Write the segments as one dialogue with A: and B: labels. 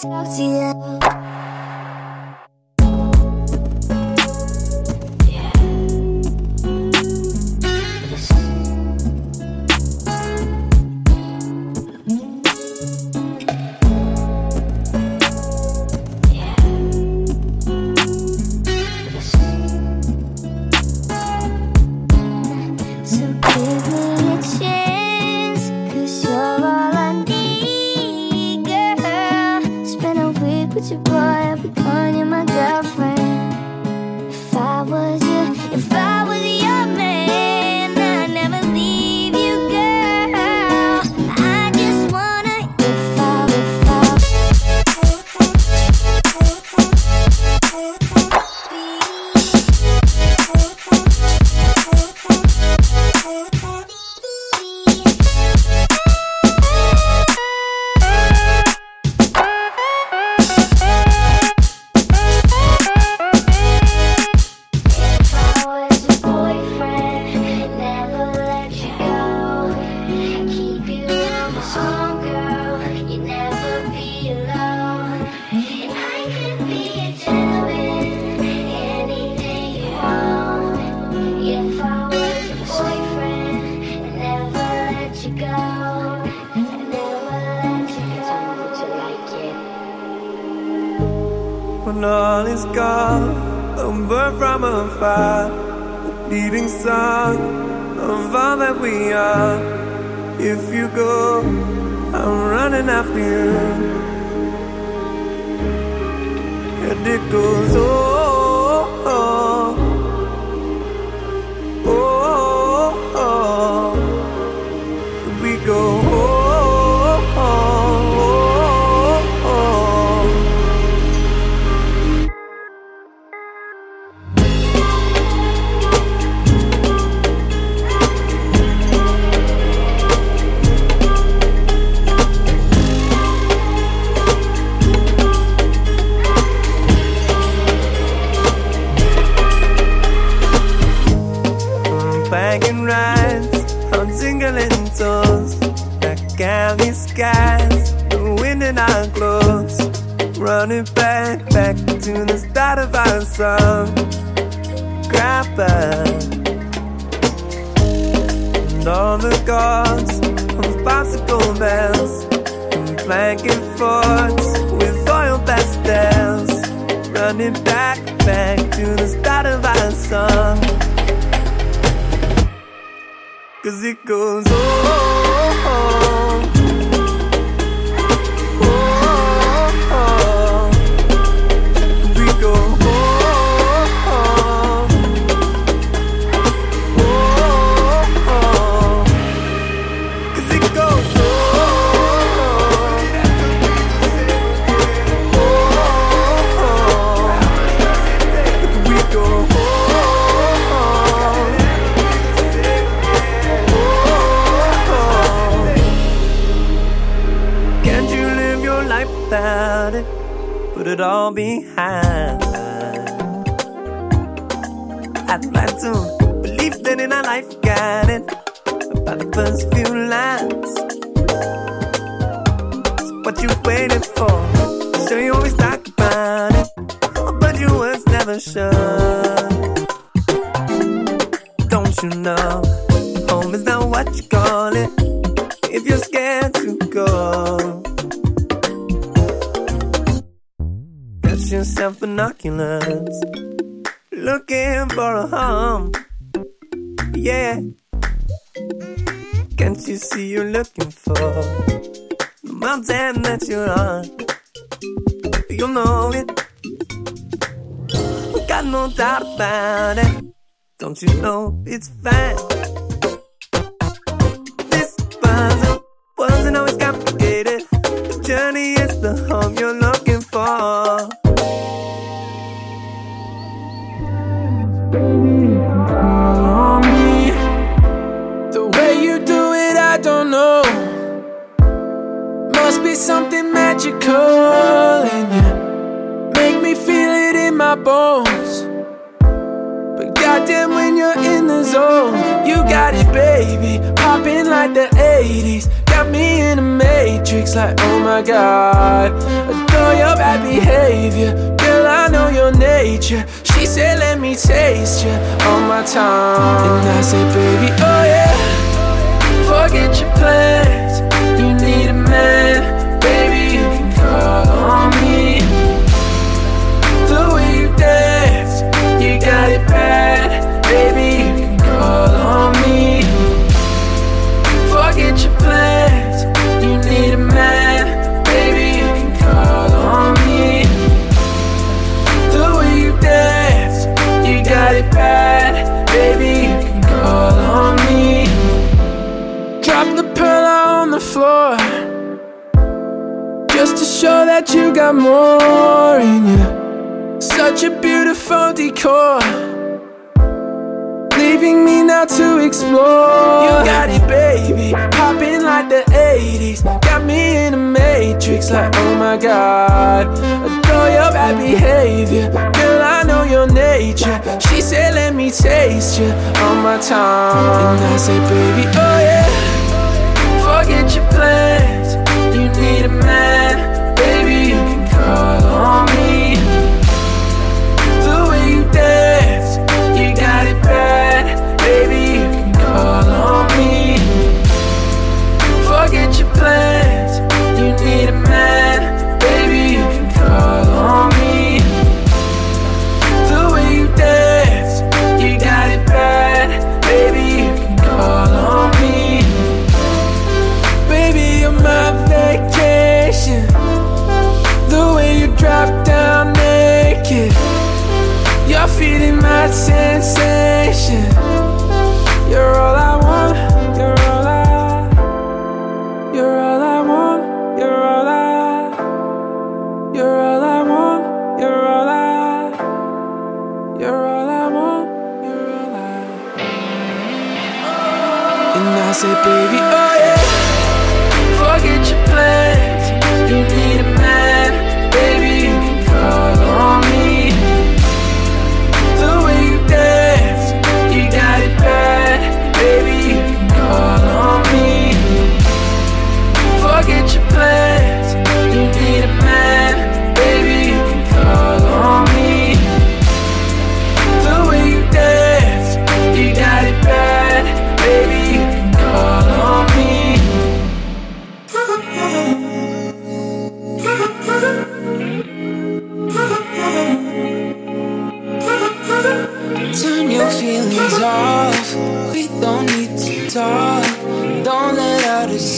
A: talk to you. tickled.
B: Don't you know? Home is not what you call it. if you're scared to go. Get yourself binoculars, looking for a home. Yeah. Can't you see you're looking for the mountain that you're on? You'll know it. Got no doubt about it. Don't you know it's fine?
C: My bones. But goddamn, when you're in the zone, you got it, baby. Popping like the 80s. Got me in the matrix, like, oh my god. Adore your bad behavior. Girl, I know your nature. She said, let me taste you on my tongue. And I said, baby, oh yeah. Forget your plans. Show that you got more in you. Such a beautiful decor. Leaving me now to explore. You got it, baby. Popping like the 80s. Got me in a matrix, like, oh my god. Adore your bad behavior. Girl, I know your nature. She said, let me taste you on my tongue. And I said, baby, oh yeah. Forget your plans. Feeding my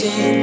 D: out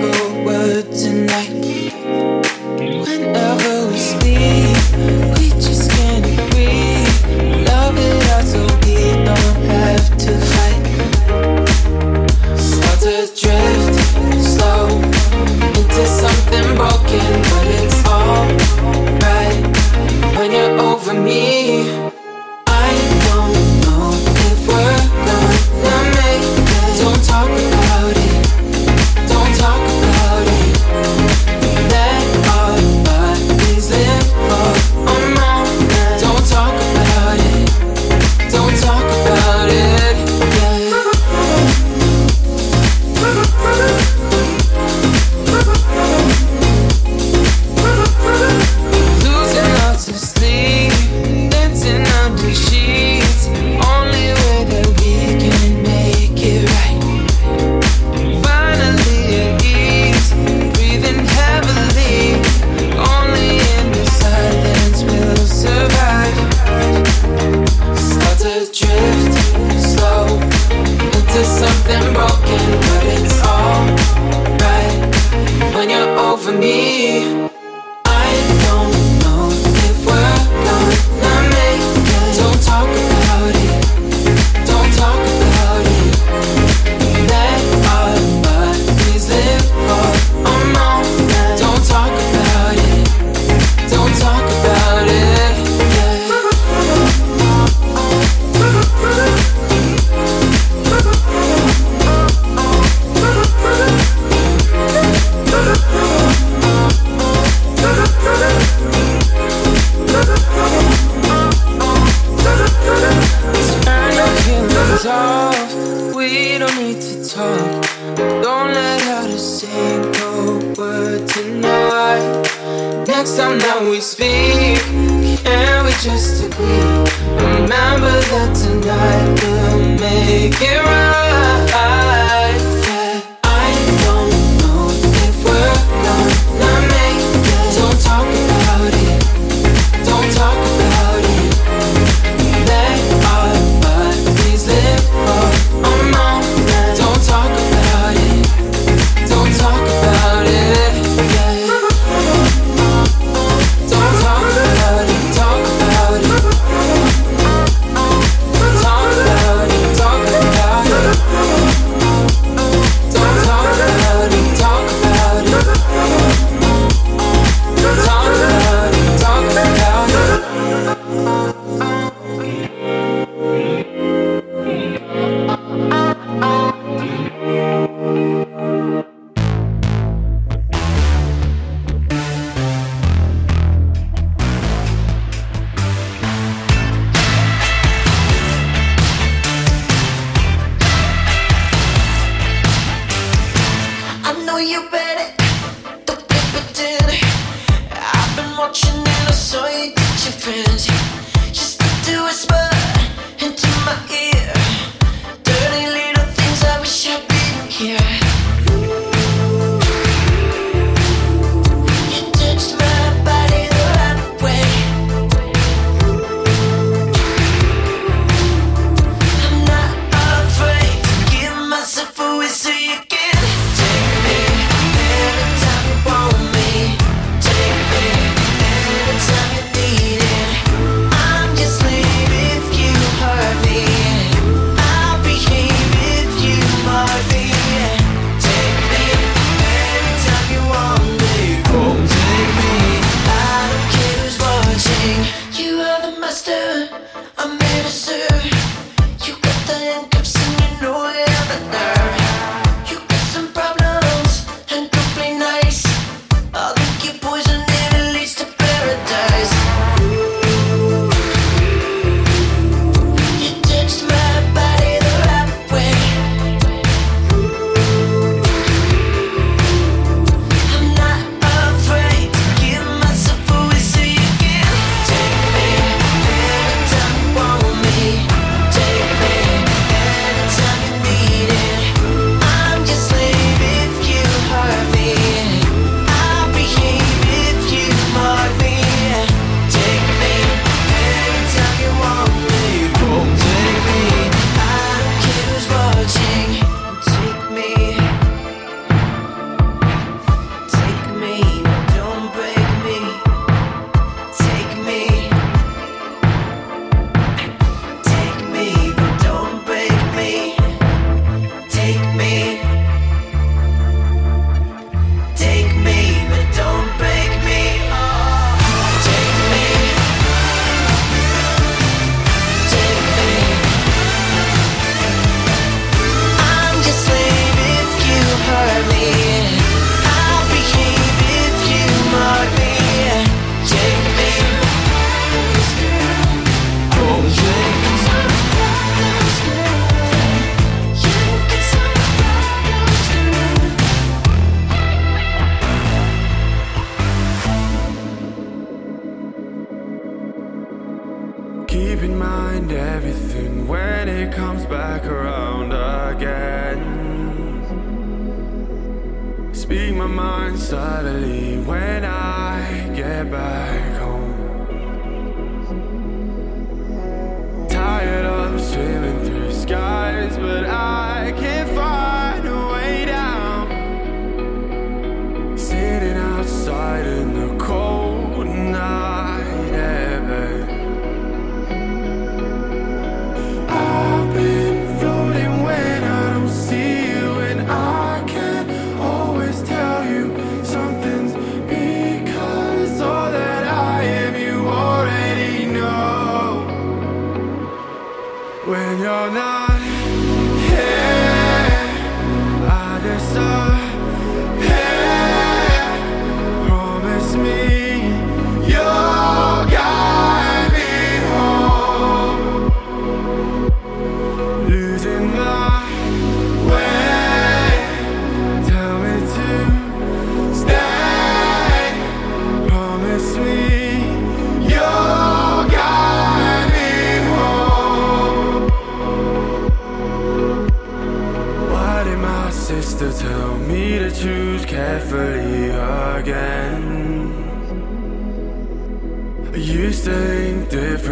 D: you're
E: not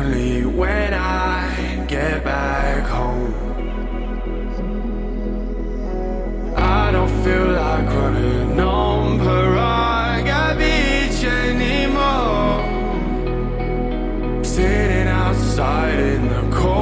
E: Only when I get back home. I don't feel like running on Paraga Beach anymore. Sitting outside in the cold.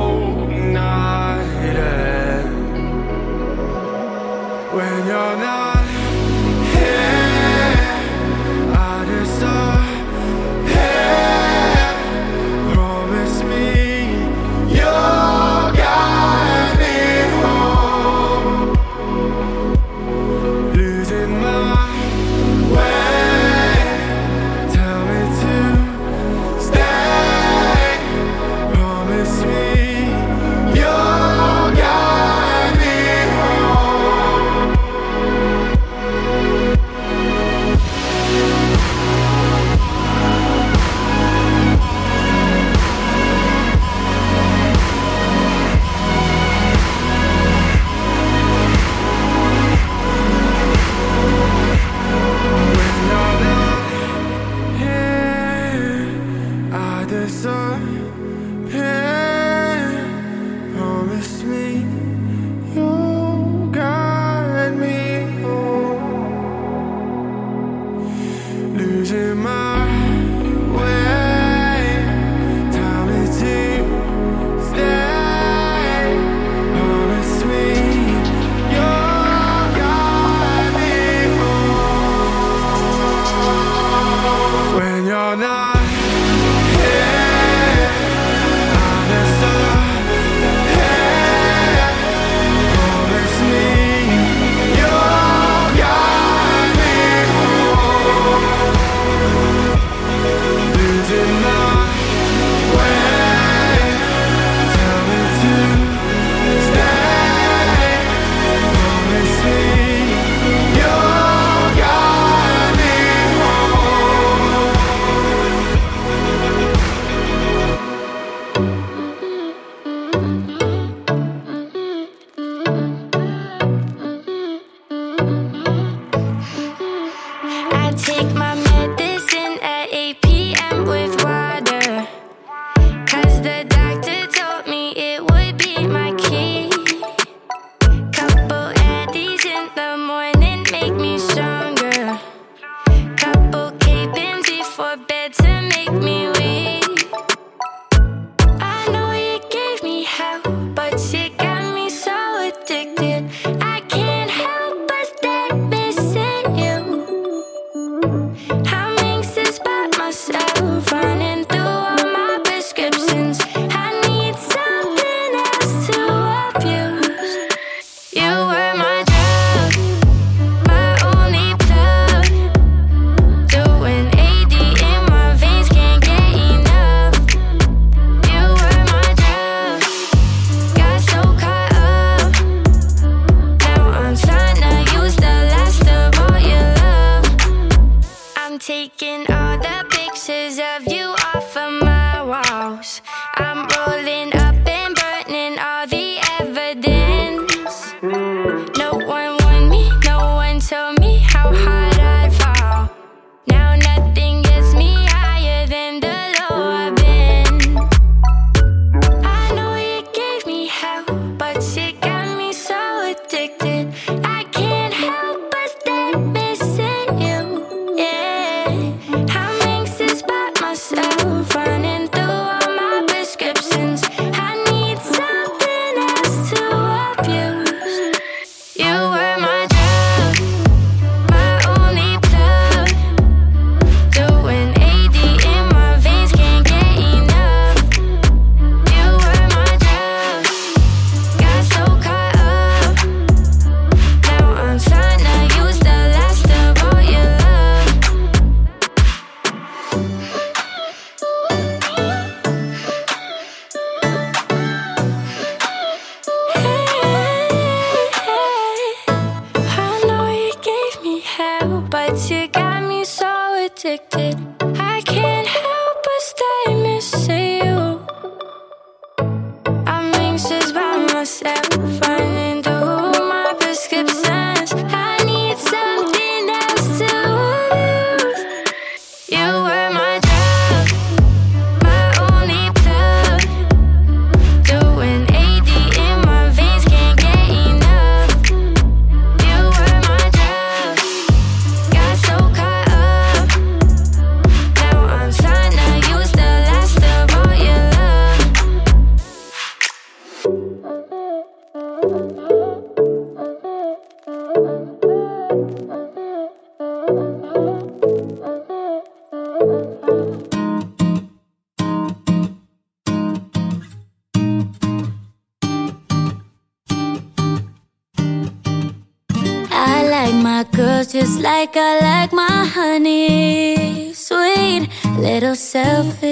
F: Like I like my honey. Sweet, little selfish.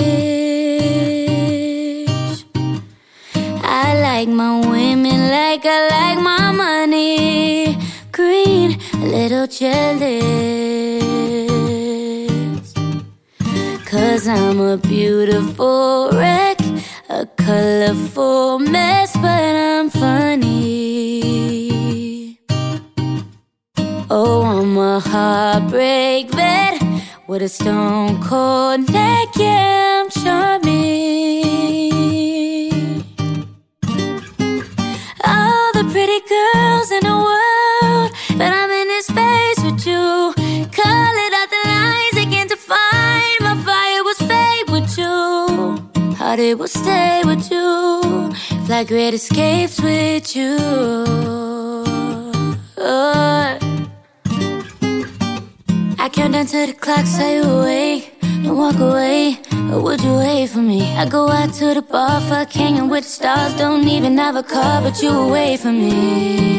F: I like my women like I like my money. Green, little jealous. Cause I'm a beautiful wreck, a colorful mess, but I'm funny. A heartbreak vet with a stone cold neck, yeah, I'm charming. All the pretty girls in the world, but I'm in this space with you. Call it out the lines again to find my fire was fade with you. Heart it will stay with you. Fly great escapes with you. Oh. Count down to the clock, say you awake. Don't walk away, or would you wait for me? I go out to the bar, fuck hanging with the stars. Don't even have a car, but you away from me.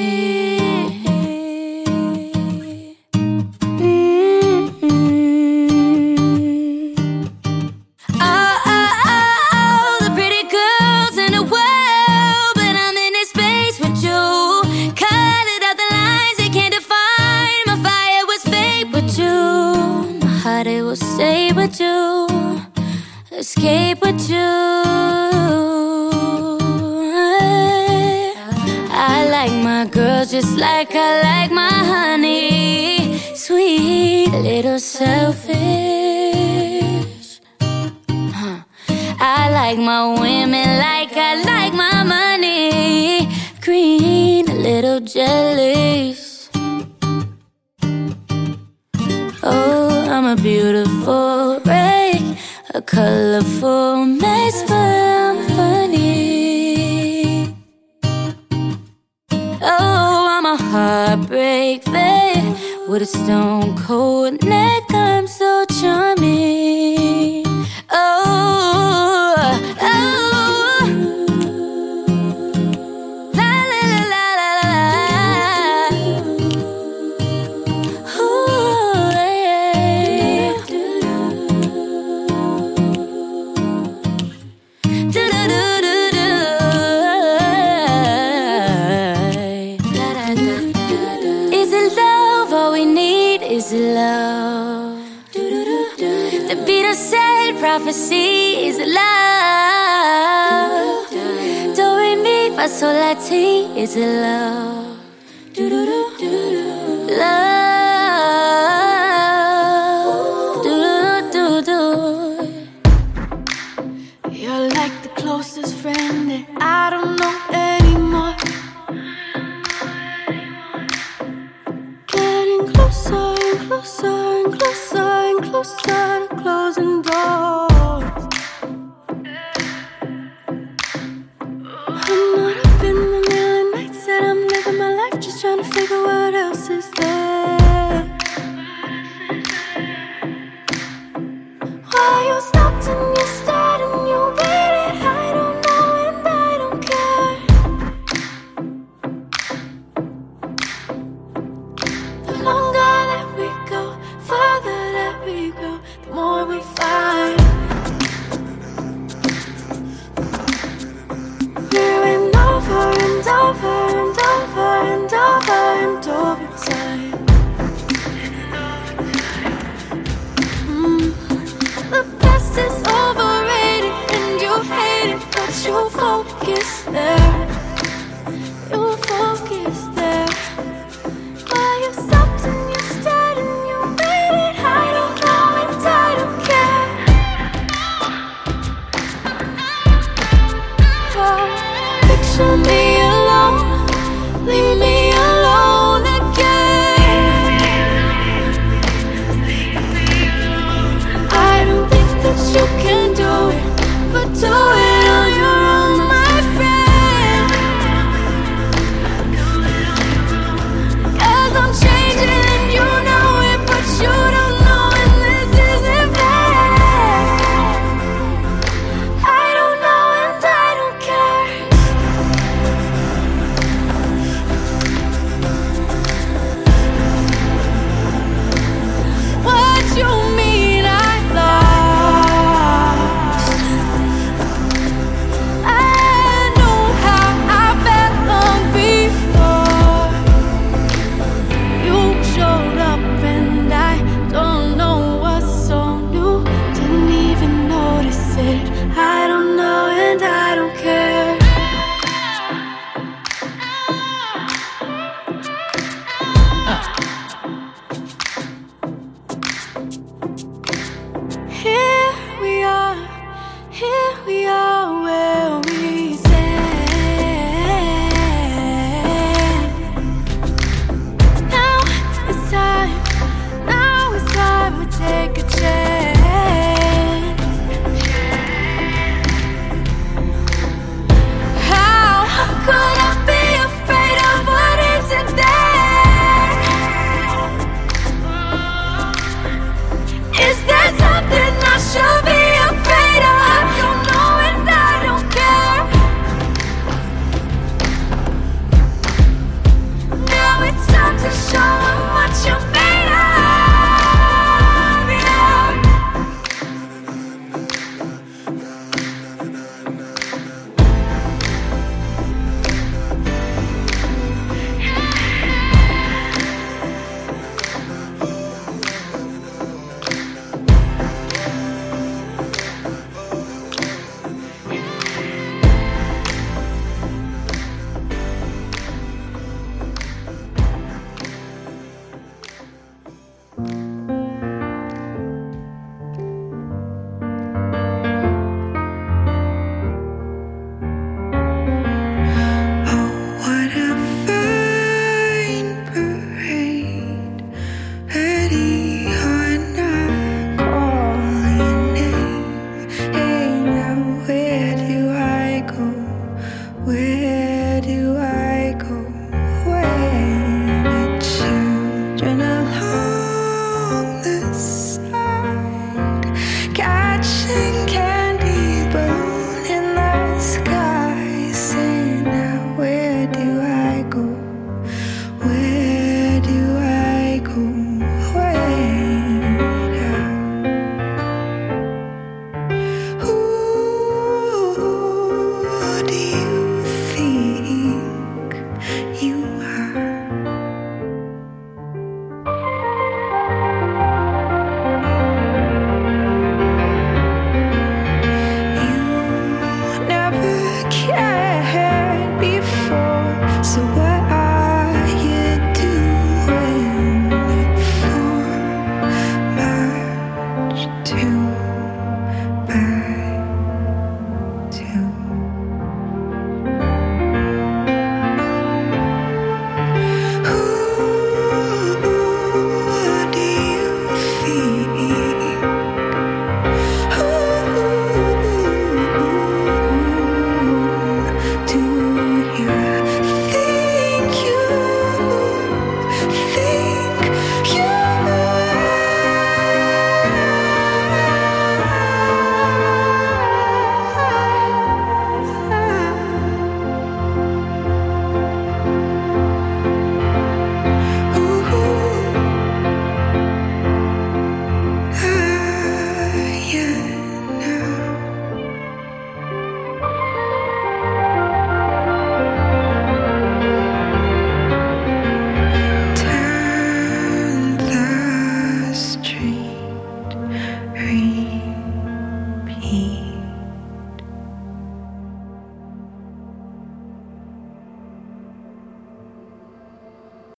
F: Stay with you. Escape with you. I like my girls just like I like my honey. Sweet, little selfish. Huh. I like my women like I like my money. Green, a little jealous. Oh, I'm a beautiful wreck, a colorful mess, but I'm funny. Oh, I'm a heartbreak vet with a stone cold neck. I'm so charming. Is love.
G: leave me